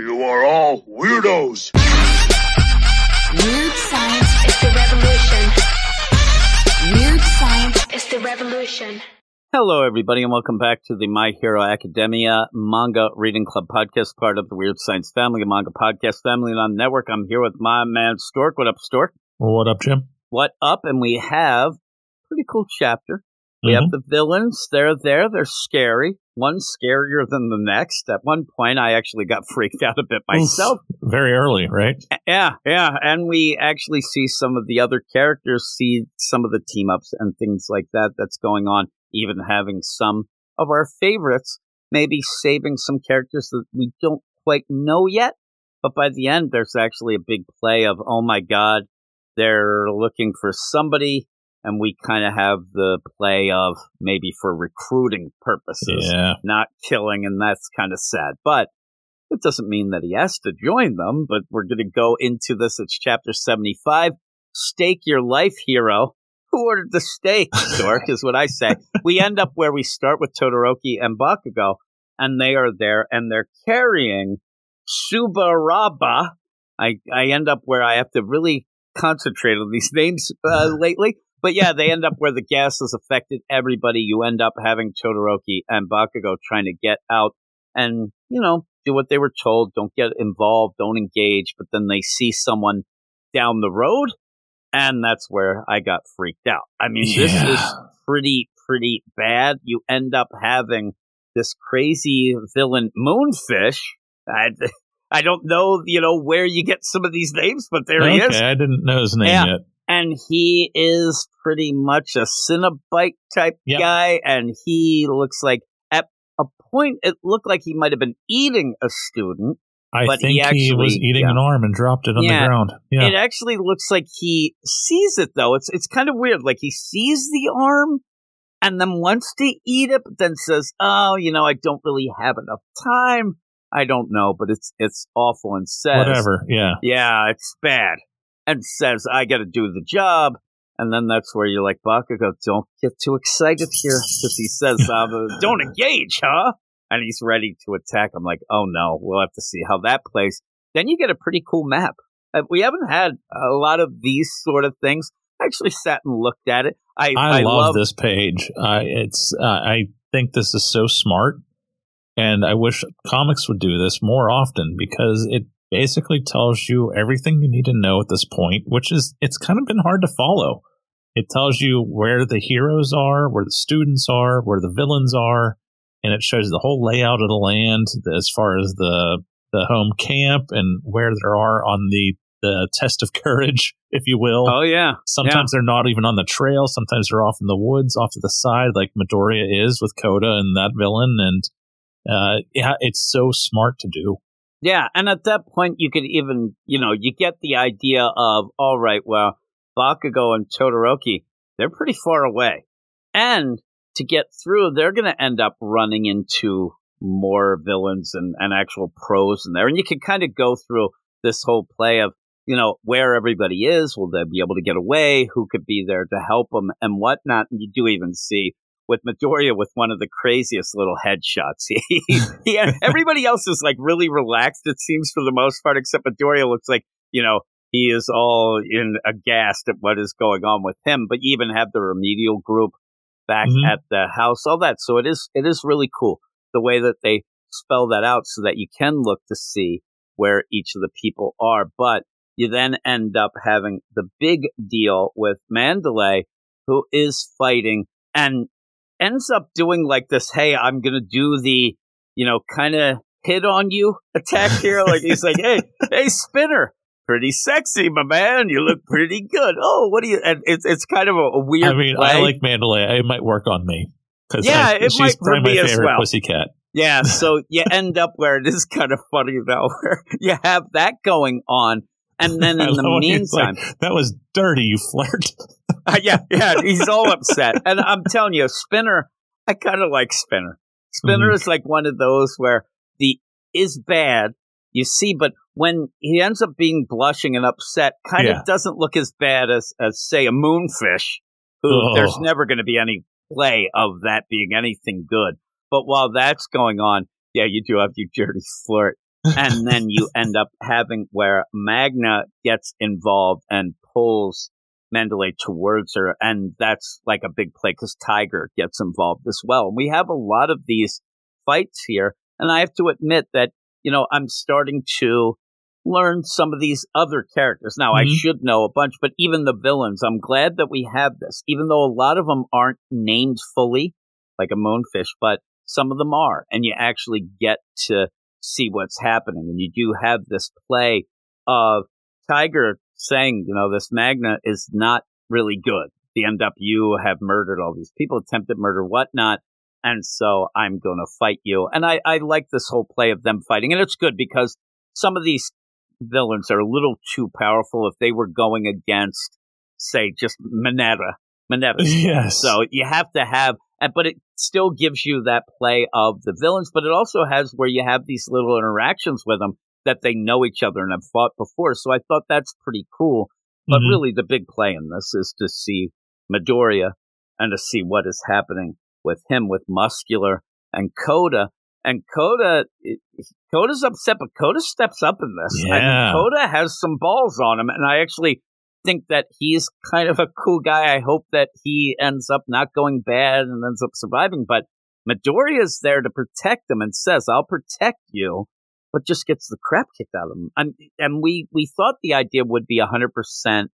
You are all weirdos. Weird science is the revolution. Weird science is the revolution. Hello, everybody, and welcome back to the My Hero Academia Manga Reading Club podcast, part of the Weird Science Family, a manga podcast family on the network. I'm here with my man Stork. What up, Stork? What up, Jim? What up? And we have a pretty cool chapter. We have mm-hmm. the villains. They're there. They're scary. One scarier than the next. At one point, I actually got freaked out a bit myself. Very early, right? Yeah, yeah. And we actually see some of the other characters, see some of the team ups and things like that that's going on, even having some of our favorites, maybe saving some characters that we don't quite know yet. But by the end, there's actually a big play of, oh my God, they're looking for somebody. And we kind of have the play of maybe for recruiting purposes, Yeah. not killing. And that's kind of sad. But it doesn't mean that he has to join them, but we're going to go into this. It's chapter 75. Stake your life, hero. Who ordered the steak, Stork, is what I say. We end up where we start with Todoroki and Bakugo, and they are there, and they're carrying Subaraba. I, I end up where I have to really concentrate on these names uh, lately. But yeah, they end up where the gas has affected everybody. You end up having Todoroki and Bakugo trying to get out and, you know, do what they were told. Don't get involved. Don't engage. But then they see someone down the road. And that's where I got freaked out. I mean, this Yeah. is pretty, pretty bad. You end up having this crazy villain, Moonfish. I, I don't know, you know, where you get some of these names, but there he okay, is. I didn't know his name Yeah. yet. And he is pretty much a Cenobite type Yep. guy. And he looks like, at a point, it looked like he might have been eating a student. I But think he he, was eating yeah. an arm and dropped it on Yeah. the ground. Yeah. It actually looks like he sees it though. It's it's kind of weird. Like he sees the arm and then wants to eat it, but then says, "Oh, you know, I don't really have enough time. I don't know, but it's it's awful." And says, Whatever. Yeah. "Yeah, it's bad," and says, "I got to do the job." And then that's where you're like, Bakugo, don't get too excited here, because he says, uh, "Don't engage, huh?" And he's ready to attack. I'm like, "Oh no, we'll have to see how that plays." Then you get a pretty cool map. Uh, we haven't had a lot of these sort of things. I actually sat and looked at it. I, I, love, love this page. Uh, it's. Uh, I think this is so smart, and I wish comics would do this more often because it basically tells you everything you need to know at this point. Which is, it's kind of been hard to follow. It tells you where the heroes are, where the students are, where the villains are, and it shows the whole layout of the land as far as the the home camp and where there are on the the test of courage, if you will. Oh yeah, Sometimes they're not even on the trail. Sometimes they're off in the woods, off to the side, like Midoriya is with Kota and that villain. And uh, yeah, it's so smart to do. Yeah, and at that point, you could even, you know, you get the idea of, all right, well, Bakugo and Todoroki, they're pretty far away. And to get through, they're going to end up running into more villains and, and actual pros in there. And you can kind of go through this whole play of, you know, where everybody is. Will they be able to get away? Who could be there to help them and whatnot? And you do even see with Midoriya with one of the craziest little headshots. He, he everybody else is like really relaxed. It seems for the most part, except Midoriya looks like you know he is all in aghast at what is going on with him. But you even have the remedial group back Mhm. at the house, all that. So it is it is really cool the way that they spell that out so that you can look to see where each of the people are. But you then end up having the big deal with Mandalay, who is fighting and ends up doing like this, hey, I'm gonna do the, you know, kind of hit on you attack here. Like he's like, hey, hey, Spinner, pretty sexy, my man. You look pretty good. Oh, what do you? And it's it's kind of a, a weird. I mean, play. I like Mandalay. It might work on me. Cause Yeah, I, it she's might for probably my as favorite well. pussycat. Yeah, so you end up where it is kind of funny though, where you have that going on, and then in the meantime, like, that was dirty, you flirt. Uh, yeah, yeah, he's all upset. And I'm telling you, Spinner, I kind of like Spinner. Spinner Mhm. is like one of those where the is bad, you see, but when he ends up being blushing and upset, kind Yeah. of doesn't look as bad as, as say, a moonfish, who Ugh. there's never going to be any play of that being anything good. But while that's going on, yeah, you do have your dirty flirt. and then you end up having where Magna gets involved and pulls Mandalay towards her, and that's like a big play because Tiger gets involved as well. And we have a lot of these fights here, and I have to admit that you know I'm starting to learn some of these other characters. Now I Mhm. should know a bunch, but even the villains, I'm glad that we have this, even though a lot of them aren't named fully, like a moonfish, but some of them are, and you actually get to see what's happening, and you do have this play of Tiger saying, you know, this Magna is not really good. The end up you have murdered all these people, attempted murder, whatnot. And so I'm going to fight you. And I, I like this whole play of them fighting. And it's good because some of these villains are a little too powerful if they were going against, say, just Mineta. Mineta. yes. So you have to have, but it still gives you that play of the villains, but it also has where you have these little interactions with them that they know each other and have fought before. So I thought that's pretty cool. But Mhm. really, the big play in this is to see Midoriya and to see what is happening with him, with Muscular and Kota. And Kota, it- Kota's upset, but Kota steps up in this. I mean, Yeah. Kota has some balls on him, and I actually think that he's kind of a cool guy. I hope that he ends up not going bad and ends up surviving. But Midoriya's there to protect him and says, "I'll protect you," but just gets the crap kicked out of him. And and we we thought the idea would be hundred percent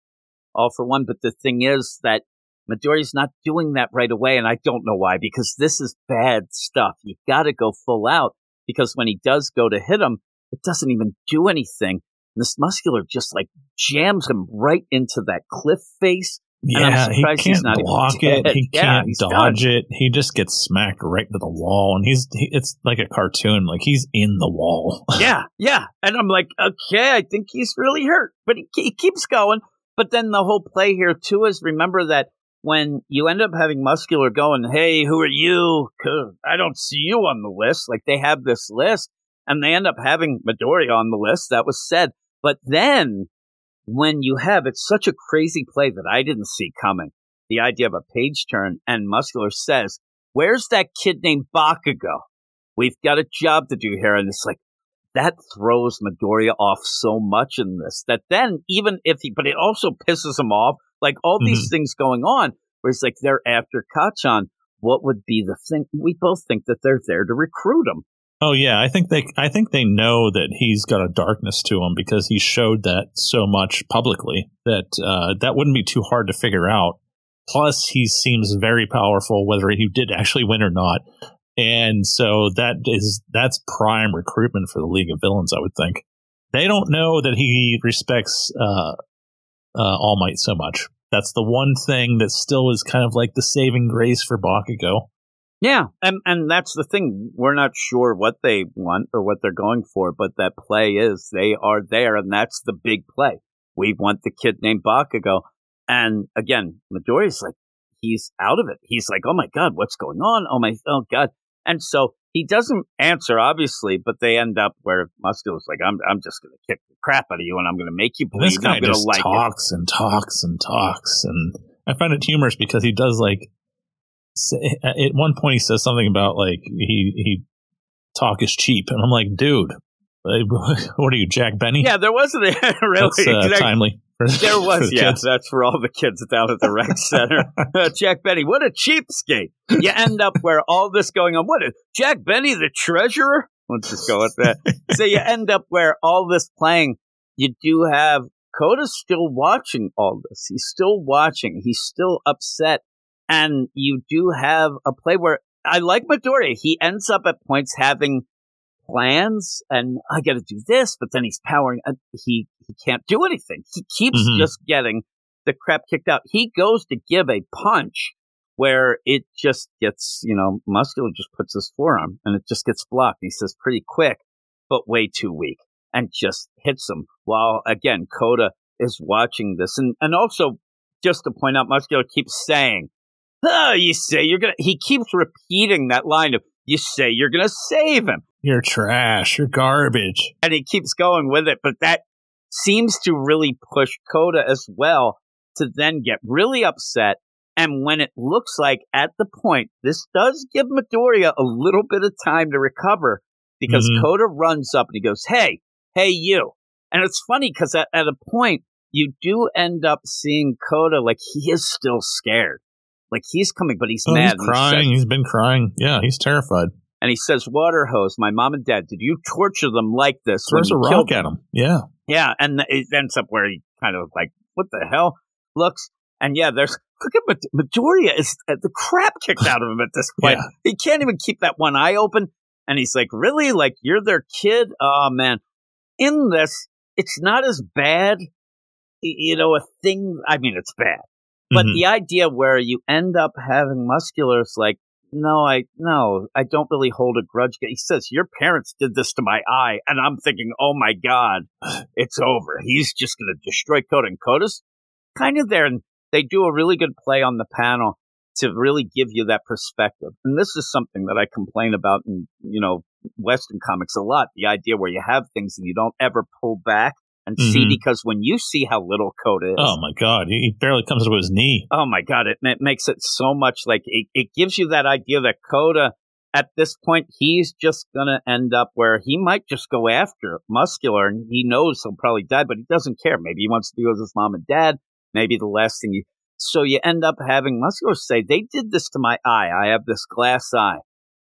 all for one, but the thing is that Midoriya's not doing that right away, and I don't know why. Because this is bad stuff. You got to go full out. Because when he does go to hit him, it doesn't even do anything. And this muscular just like jams him right into that cliff face. Yeah, he can't not block it. dead. He Yeah, can't dodge it. He just gets smacked right to the wall, and he's he, it's like a cartoon. Like he's in the wall. yeah, yeah. And I'm like, okay, I think he's really hurt, but he, he keeps going. But then the whole play here too is remember that when you end up having muscular going, hey, who are you? I don't see you on the list. Like they have this list, and they end up having Midoriya on the list. That was said. But then when you have it's such a crazy play that I didn't see coming. The idea of a page turn and muscular says, "Where's that kid named Bakugo? We've got a job to do here." And it's like that throws Midoriya off so much in this that then even if he, but it also pisses him off. Like all mm-hmm. these things going on, where it's like they're after Kacchan. What would be the thing? We both think that they're there to recruit him. Oh yeah, I think they I think they know that he's got a darkness to him because he showed that so much publicly that uh, that wouldn't be too hard to figure out. Plus, he seems very powerful, whether he did actually win or not. And so that is that's prime recruitment for the League of Villains. I would think they don't know that he respects uh, uh, All Might so much. That's the one thing that still is kind of like the saving grace for Bakugo. Yeah, and and that's the thing. We're not sure what they want or what they're going for, but that play is they are there, and that's the big play. We want the kid named Bakugo, and again, Midoriya's like he's out of it. He's like, oh my god, what's going on? Oh my, oh god, and so he doesn't answer obviously, but they end up where Muscular's like, I'm I'm just gonna kick the crap out of you, and I'm gonna make you bleed. this and guy I'm gonna just like it. talks and talks and talks and i find it humorous because he does like say, at one point he says something about like he he talk is cheap and i'm like dude what are you jack benny Yeah, there wasn't a really. that's uh, timely for- There was, the yeah. kids. That's for all the kids down at the rec center. Uh, Jack Benny, what a cheapskate! You end up where all this going on. What is Jack Benny, the treasurer? Let's just go with that. so you end up where all this playing. You do have Kota's still watching all this. He's still watching. He's still upset, and you do have a play where I like Midoriya. He ends up at points having plans and I got to do this, but then he's powering. Uh, he he can't do anything. He keeps Mhm. just getting the crap kicked out. He goes to give a punch where it just gets, you know, muscular just puts his forearm and it just gets blocked. He says pretty quick, but way too weak and just hits him. While again, Kota is watching this and and also just to point out, muscular keeps saying, "Oh, you say you're gonna." He keeps repeating that line of, "You say you're gonna save him." you're trash you're garbage and he keeps going with it. But that seems to really push Kota as well to then get really upset. And when it looks like at the point, this does give Midoriya a little bit of time to recover. because Mhm. Kota runs up and he goes, "Hey, hey, you!" And it's funny because at, at a point you do end up seeing Kota like he is still scared, like he's coming, but he's Oh, mad. he's and he crying. he's been crying. Yeah, he's terrified. and he says, "Water hose, my mom and dad, did you torture them like this?" Throws a rock at him. Yeah. Yeah, and it ends up where he kind of like, what the hell? Looks, and yeah, there's look at Mid- Midoriya is uh, the crap kicked out of him at this point. Yeah. He can't even keep that one eye open, and he's like, really? Like you're their kid? Oh man! In this, it's not as bad. You know, a thing. I mean, it's bad, but Mhm. the idea where you end up having musculars like. No, I no, I don't really hold a grudge. He says your parents did this to my eye, and I'm thinking, oh my god, it's over. He's just going to destroy Kota. And Kota's kind of there, and they do a really good play on the panel to really give you that perspective. And this is something that I complain about in, you know, Western comics a lot. The idea where you have things and you don't ever pull back and see Mhm. because when you see how little Kota is. Oh my god, he he barely comes to his knee. Oh my god, it, it makes it so much like it, it gives you that idea that Kota at this point he's just gonna end up where he might just go after muscular and he knows he'll probably die, but he doesn't care. Maybe he wants to be with his mom and dad. Maybe the last thing you so you end up having muscular say, They did this to my eye. I have this glass eye.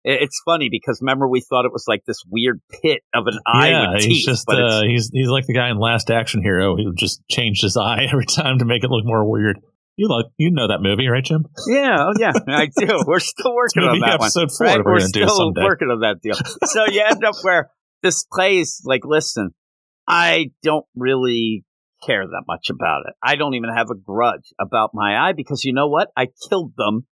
It- It's funny because remember we thought it was like this weird pit of an eye yeah, he's teeth, just uh, he's he's like the guy in Last Action Hero who just changed his eye every time to make it look more weird. You like you know that movie, right, Jim? Yeah, oh yeah, I do. We're still working on that one. episode four right? we're We're still working on that deal. So you end up where this plays like, listen, I don't really care that much about it. I don't even have a grudge about my eye because you know what? I killed them.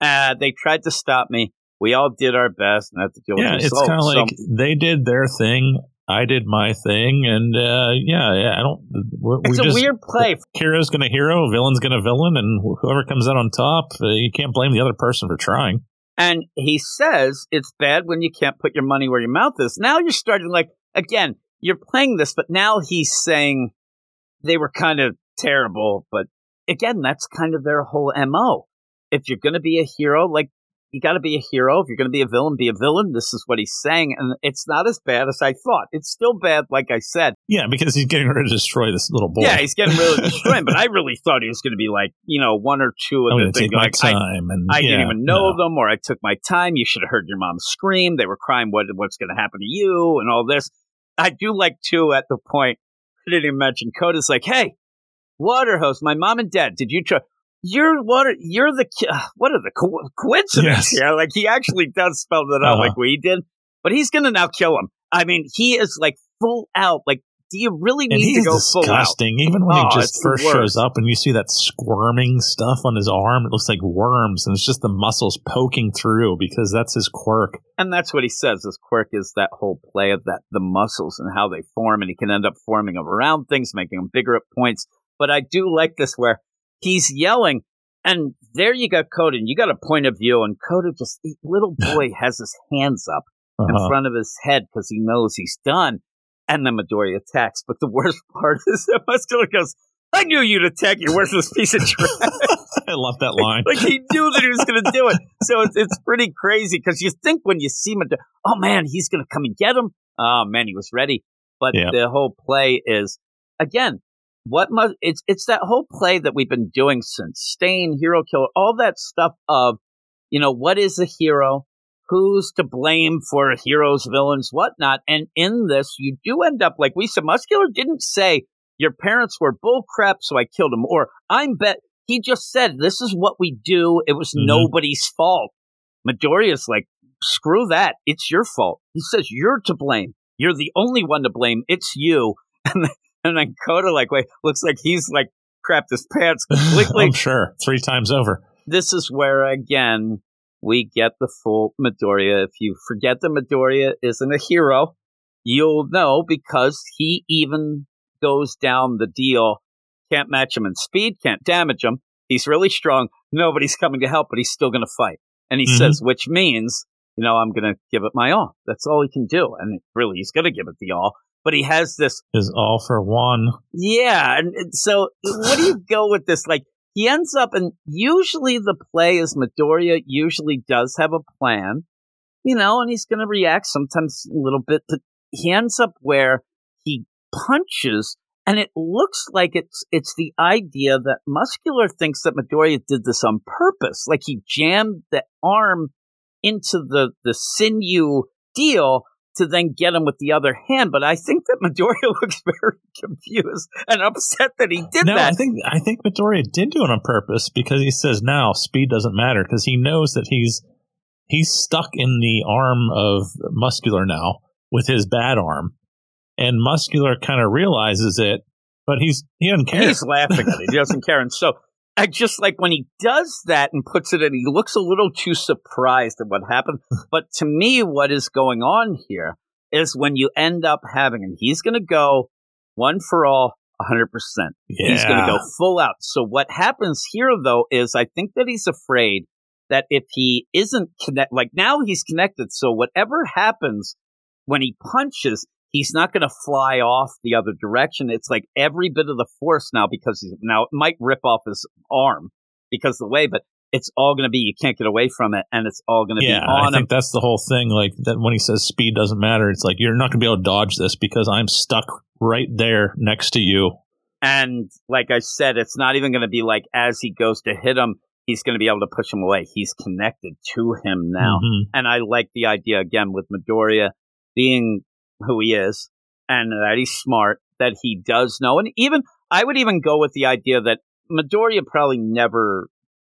Uh, they tried to stop me. We all did our best, and had to deal Yeah, with it's kind of So- like they did their thing, I did my thing, and uh, yeah, yeah, I don't. We, it's we a just, weird play. Hero's gonna hero, villain's gonna villain, and whoever comes out on top, uh, you can't blame the other person for trying. And he says it's bad when you can't put your money where your mouth is. Now you're starting like again, you're playing this, but now he's saying they were kind of terrible. But again, that's kind of their whole MO. If you're gonna be a hero, like you gotta be a hero. If you're gonna be a villain, be a villain. This is what he's saying, and it's not as bad as I thought. It's still bad, like I said. Yeah, because he's getting ready to destroy this little boy. Yeah, he's getting really destroyed, but I really thought he was gonna be like, you know, one or two of oh, I'm the things take my like I time, and I yeah, didn't even know no. them, or I took my time. You should have heard your mom scream. They were crying, "What? What's going to happen to you?" and all this. I do like too at the point. I didn't even mention Kota's like, "Hey, water hose. My mom and dad. Did you try? You're water. You're the. What are the co- coincidence Yes. here? Like he actually does spell it out Uh-huh. like we did, but he's going to now kill him. I mean, he is like full out. Like, do you really need to go full out? disgusting. Even when Oh, he just first shows up and you see that squirming stuff on his arm, it looks like worms, and it's just the muscles poking through because that's his quirk. And that's what he says. His quirk is that whole play of that the muscles and how they form, and he can end up forming them around things, making them bigger at points. But I do like this where he's yelling, and there you got Kota, and you got a point of view, and Kota just the little boy has his hands up in Uh-huh. front of his head because he knows he's done. And then Midori attacks. But the worst part is that Muscular goes, I knew you'd attack, you worthless piece of trash. I love that line. like he knew that he was going to do it. So it's, it's pretty crazy because you think when you see him, oh man, he's going to come and get him. Oh man, he was ready. But Yeah. the whole play is again, what must it's it's that whole play that we've been doing since Stain, Hero Killer, all that stuff of you know what is a hero, who's to blame for heroes, villains, whatnot. And in this, you do end up like we said. Muscular didn't say your parents were bullcrap, so I killed them, or I'm bet. He just said this is what we do. It was Mhm. nobody's fault. Midoriya's like, screw that. It's your fault. He says you're to blame. You're the only one to blame. It's you. And and then Kota like wait, looks like he's like crapped his pants completely I'm sure three times over. this is where again we get the full Midoriya. If you forget that Midoriya isn't a hero, you'll know because he even goes down the deal. Can't match him in speed, can't damage him. He's really strong. Nobody's coming to help, but he's still going to fight. And he Mhm. says, which means, you know, I'm going to give it my all. That's all he can do. And really, he's going to give it the all. But he has this Is all for one. yeah, and and so what do you go with this? Like he ends up, and usually the play is Midoriya usually does have a plan. you know, and he's going to react sometimes a little bit, but he ends up where he punches and it looks like it's it's the idea that Muscular thinks that Midoriya did this on purpose. Like he jammed the arm into the the sinew deal to then get him with the other hand. But I think that Midoriya looks very confused and upset that he did no, that. I think I think Midoriya did do it on purpose because he says now speed doesn't matter because he knows that he's he's stuck in the arm of Muscular now with his bad arm, and Muscular kind of realizes it, but he's he doesn't care. He's laughing at it. He doesn't care. And so I just like when he does that and puts it in, he looks a little too surprised at what happened. But to me, what is going on here is when you end up having, him, he's going to go one for all, 100%. He's going to go full out. So what happens here, though, is I think that he's afraid that if he isn't connect, like now he's connected. So whatever happens when he punches, he's not going to fly off the other direction. It's like every bit of the force now because he's now it might rip off his arm because of the way, but it's all going to be you can't get away from it, and it's all going to Yeah, be on him. I think that's the whole thing. Like that when he says speed doesn't matter, it's like you're not going to be able to dodge this because I'm stuck right there next to you. And like I said, it's not even going to be like as he goes to hit him, he's going to be able to push him away. He's connected to him now. Mhm. And I like the idea again with Midoriya being who he is and that he's smart, that he does know. And even, I would even go with the idea that Midoriya probably never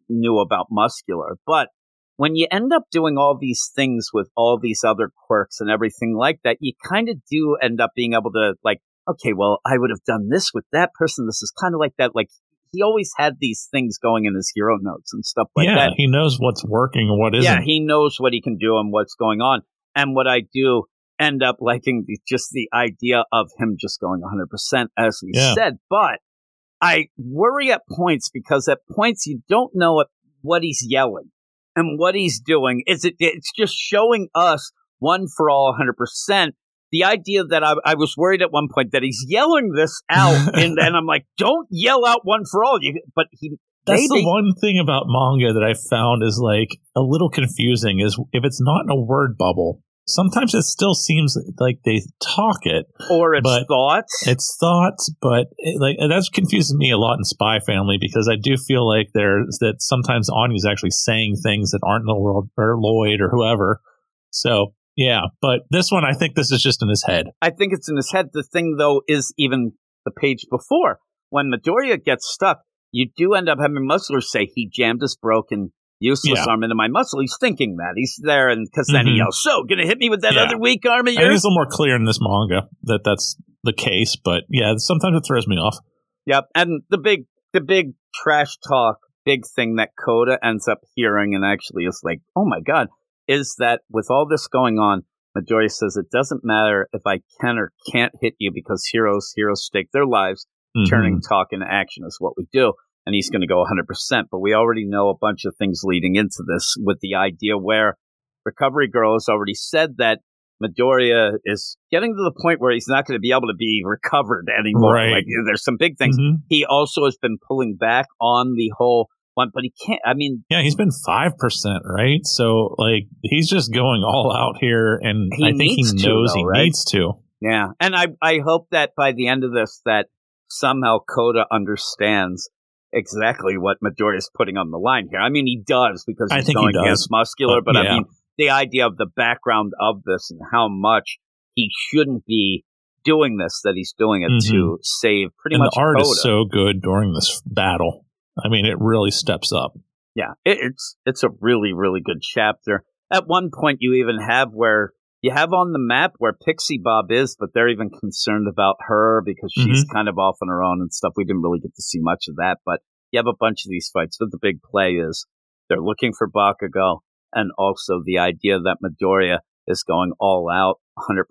knew about muscular, but when you end up doing all these things with all these other quirks and everything like that, you kind of do end up being able to like, okay, well, I would have done this with that person. This is kind of like that. Like he always had these things going in his hero notes and stuff like that. yeah, that. he knows what's working and what isn't. Yeah, he knows what he can do and what's going on. And what I do end up liking the, just the idea of him just going 100%, as we Yeah. said. But I worry at points because at points you don't know what, what he's yelling and what he's doing. Is it? It's just showing us one for all 100%. The idea that I, I was worried at one point that he's yelling this out, and then I'm like, "Don't yell out one for all." You, but he That's maybe the one thing about manga that I found is like a little confusing is if it's not in a word bubble, sometimes it still seems like they talk it. or it's thoughts. It's thoughts, but it, like that's confuses me a lot in Spy Family because I do feel like there's that sometimes Anya's actually saying things that aren't in the world or Lloyd or whoever. So yeah, but this one I think this is just in his head. I think it's in his head. The thing, though, is even the page before when Midoriya gets stuck, you do end up having Muscular say he jammed his broken, useless Yeah. arm into my muscle. He's thinking that he's there, and because then he Mhm. yells, "So, gonna hit me with that Yeah. other weak arm of I think yours?" it's a little more clear in this manga that that's the case, but yeah, sometimes it throws me off. Yep. And the big, the big trash talk, big thing that Coda ends up hearing and actually is like, oh my God, is that with all this going on, Midoriya says it doesn't matter if I can or can't hit you because heroes, heroes stake their lives. Mhm. Turning talk into action is what we do. And he's going to go 100%. But we already know a bunch of things leading into this with the idea where Recovery Girl has already said that Midoriya is getting to the point where he's not going to be able to be recovered anymore. Right. Like there's some big things Mhm. he also has been pulling back on the whole one, but he can't. I mean, Yeah, he's been five percent, right? So like he's just going all out here, and He I think he needs to, knows though, he right? needs to. yeah. And I, I hope that by the end of this, that somehow Kota understands exactly what Midoriya is putting on the line here. I mean, he does because I he's think going does. against muscular, But, but I mean, the idea of the background of this and how much he shouldn't be doing this, that he's doing it to save pretty Mm-hmm. and much the art Kota. is so good during this battle. I mean, it really steps up. yeah, it, it's it's a really really good chapter. At one point, you even have where you have on the map where Pixie Bob is, but they're even concerned about her because she's mm-hmm. kind of off on her own and stuff. We didn't really get to see much of that, but you have a bunch of these fights. But the big play is they're looking for Bakugo, and also the idea that Midoriya is going all out 100%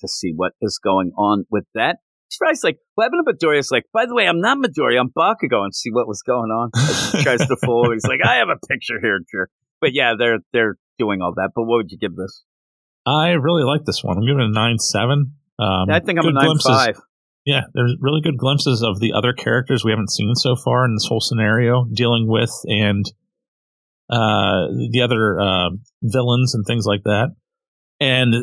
to see what is going on with that. Tries like, what happened to Midoriya? Is like, by the way, I'm not Midoriya, I'm Bakugo, and see what was going on. He tries to fool. He's like, I have a picture here, jerk. But yeah, they're they're doing all that. But what would you give this? I really like this one. I'm giving it a nine seven. Um, I think I'm a nine glimpses- five. Yeah, there's really good glimpses of the other characters we haven't seen so far in this whole scenario, dealing with and uh, the other uh, villains and things like that. And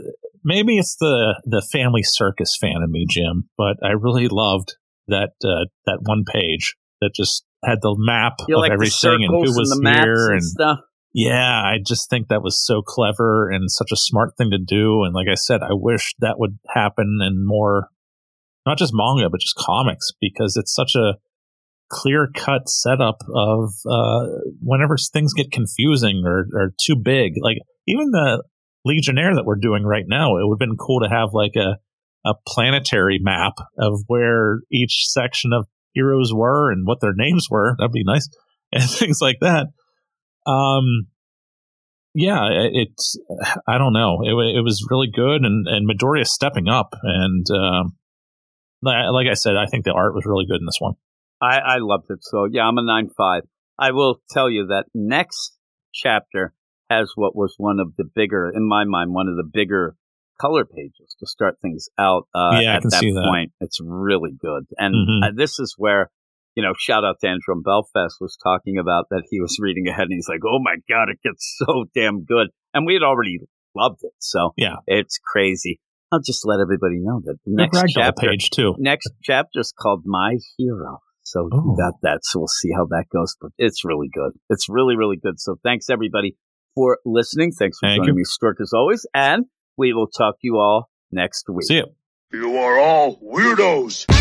maybe it's the the family circus fan in me, Jim, but I really loved that uh, that one page that just had the map You of like everything and who was and the here and and stuff. Yeah, I just think that was so clever and such a smart thing to do. And like I said, I wish that would happen in more, not just manga, but just comics because it's such a clear cut setup of uh, whenever things get confusing or, or too big. Like even the Legionnaire that we're doing right now, it would have been cool to have like a, a planetary map of where each section of heroes were and what their names were. That'd be nice. And things like that. Um, yeah, it's I don't know. It it was really good, and and Midoriya stepping up, and um, li- like I said, I think the art was really good in this one. I, I loved it. So yeah, I'm a nine five. I will tell you that next chapter has what was one of the bigger, in my mind, one of the bigger color pages to start things out. Uh, Yeah, I at can that see that. point, it's really good, and Mhm. uh, this is where. You know, shout out to Andrew Belfast was talking about that he was reading ahead and he's like, oh my God, it gets so damn good. And we had already loved it. So Yeah, it's crazy. I'll just let everybody know that the the next chapter page too. next chapter is called My Hero. So Ooh. got that. So we'll see how that goes. But it's really good. It's really, really good. So thanks everybody for listening. Thanks for Thank joining you. me, Stork, as always. And we will talk to you all next week. See you. You are all weirdos.